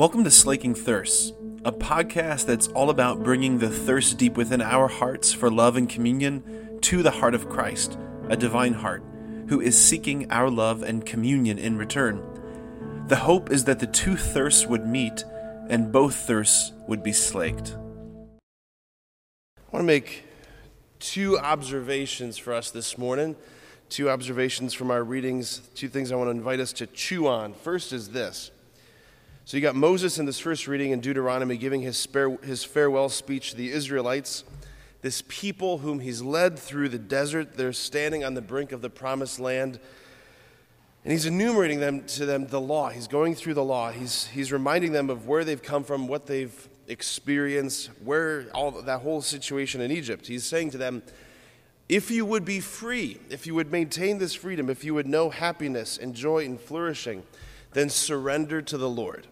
Welcome to Slaking Thirsts, a podcast that's all about bringing the thirst deep within our hearts for love and communion to the heart of Christ, a divine heart, who is seeking our love and communion in return. The hope is that the two thirsts would meet and both thirsts would be slaked. I want to make two observations for us this morning. Two observations from our readings, two things I want to invite us to chew on. First is this. So you got Moses in this first reading in Deuteronomy giving his, spare, his farewell speech to the Israelites, this people whom he's led through the desert. They're standing on the brink of the promised land. And he's enumerating them to them the law. He's going through the law. He's, he's reminding them of where they've come from, what they've experienced, where all that whole situation in Egypt. He's saying to them, if you would be free, if you would maintain this freedom, if you would know happiness and joy and flourishing, then surrender to the Lord.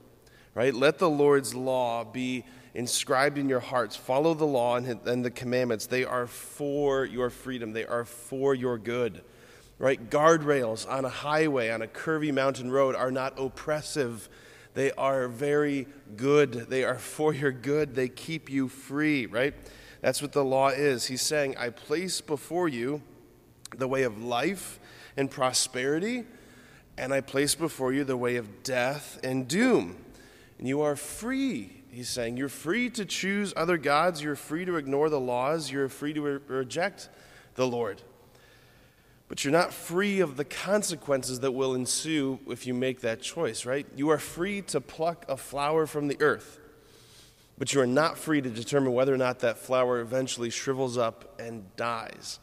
Right? Let the Lord's law be inscribed in your hearts. Follow the law and, and the commandments. They are for your freedom, they are for your good. Right? Guardrails on a highway, on a curvy mountain road, are not oppressive. They are very good. They are for your good. They keep you free, right? That's what the law is. He's saying, I place before you the way of life and prosperity, and I place before you the way of death and doom. And you are free, he's saying. You're free to choose other gods, you're free to ignore the laws, you're free to re- reject the Lord. But you're not free of the consequences that will ensue if you make that choice, right? You are free to pluck a flower from the earth but you are not free to determine whether or not that flower eventually shrivels up and dies.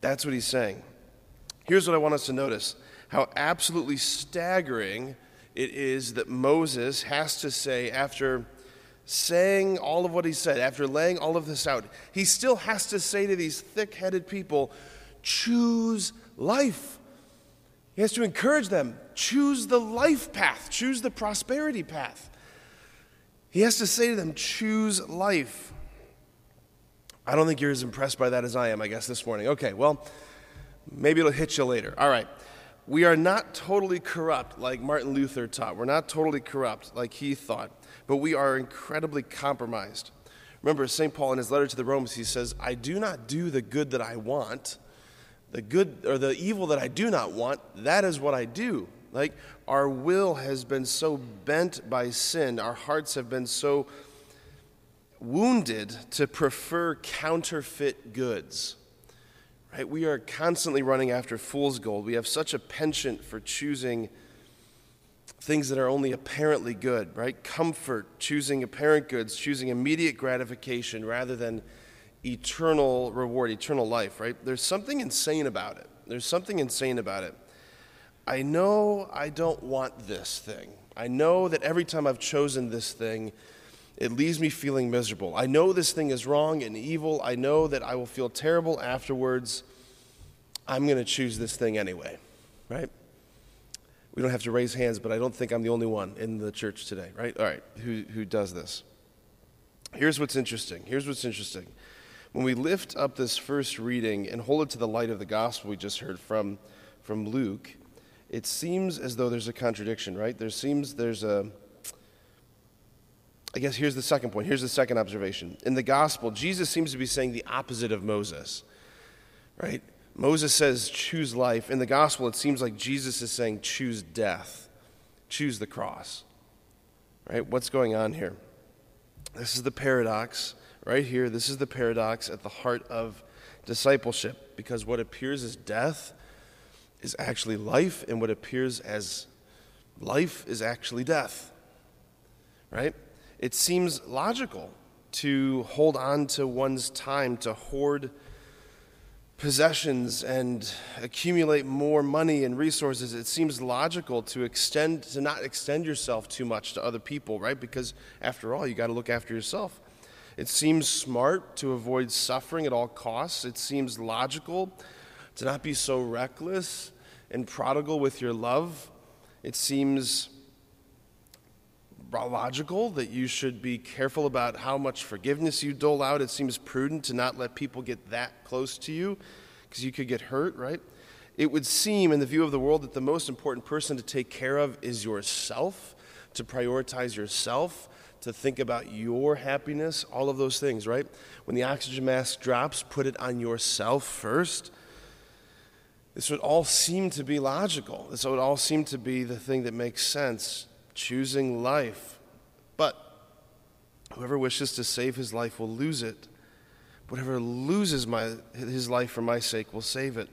That's what he's saying. Here's what I want us to notice how absolutely staggering it is that Moses has to say, after saying all of what he said, after laying all of this out, he still has to say to these thick headed people, choose life. He has to encourage them choose the life path, choose the prosperity path. He has to say to them, choose life. I don't think you're as impressed by that as I am, I guess, this morning. Okay, well, maybe it'll hit you later. All right. We are not totally corrupt like Martin Luther taught. We're not totally corrupt like he thought, but we are incredibly compromised. Remember, St. Paul in his letter to the Romans, he says, I do not do the good that I want. The good or the evil that I do not want, that is what I do. Like our will has been so bent by sin, our hearts have been so wounded to prefer counterfeit goods. Right? We are constantly running after fool's gold. We have such a penchant for choosing things that are only apparently good, right? Comfort, choosing apparent goods, choosing immediate gratification rather than eternal reward, eternal life, right? There's something insane about it. There's something insane about it. I know I don't want this thing. I know that every time I've chosen this thing, it leaves me feeling miserable. I know this thing is wrong and evil. I know that I will feel terrible afterwards. I'm going to choose this thing anyway, right? We don't have to raise hands, but I don't think I'm the only one in the church today, right? All right, who, who does this? Here's what's interesting. Here's what's interesting. When we lift up this first reading and hold it to the light of the gospel we just heard from, from Luke, it seems as though there's a contradiction, right? There seems there's a. I guess here's the second point. Here's the second observation. In the gospel, Jesus seems to be saying the opposite of Moses, right? Moses says, choose life. In the gospel, it seems like Jesus is saying, choose death, choose the cross, right? What's going on here? This is the paradox right here. This is the paradox at the heart of discipleship because what appears as death is actually life, and what appears as life is actually death. Right? It seems logical to hold on to one's time, to hoard possessions and accumulate more money and resources. It seems logical to extend to not extend yourself too much to other people, right? Because after all, you got to look after yourself. It seems smart to avoid suffering at all costs. It seems logical to not be so reckless and prodigal with your love. It seems logical that you should be careful about how much forgiveness you dole out. It seems prudent to not let people get that close to you because you could get hurt, right? It would seem, in the view of the world, that the most important person to take care of is yourself to prioritize yourself, to think about your happiness, all of those things, right? When the oxygen mask drops, put it on yourself first. This would all seem to be logical. This would all seem to be the thing that makes sense, choosing life. But whoever wishes to save his life will lose it. Whatever loses my, his life for my sake will save it.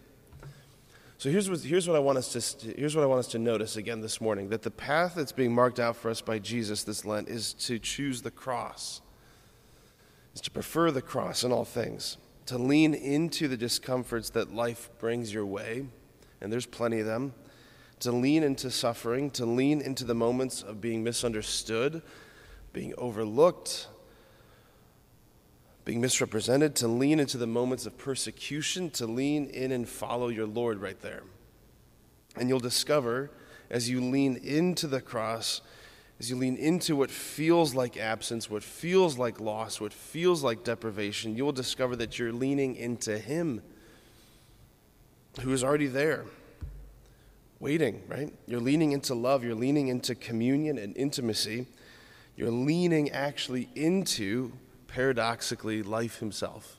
So here's what, here's what I want us to here's what I want us to notice again this morning that the path that's being marked out for us by Jesus this Lent is to choose the cross. Is to prefer the cross in all things, to lean into the discomforts that life brings your way, and there's plenty of them, to lean into suffering, to lean into the moments of being misunderstood, being overlooked, being misrepresented, to lean into the moments of persecution, to lean in and follow your Lord right there. And you'll discover as you lean into the cross, as you lean into what feels like absence, what feels like loss, what feels like deprivation, you will discover that you're leaning into Him who is already there, waiting, right? You're leaning into love, you're leaning into communion and intimacy, you're leaning actually into paradoxically, life himself.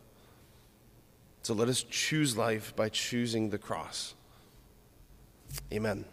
So let us choose life by choosing the cross. Amen.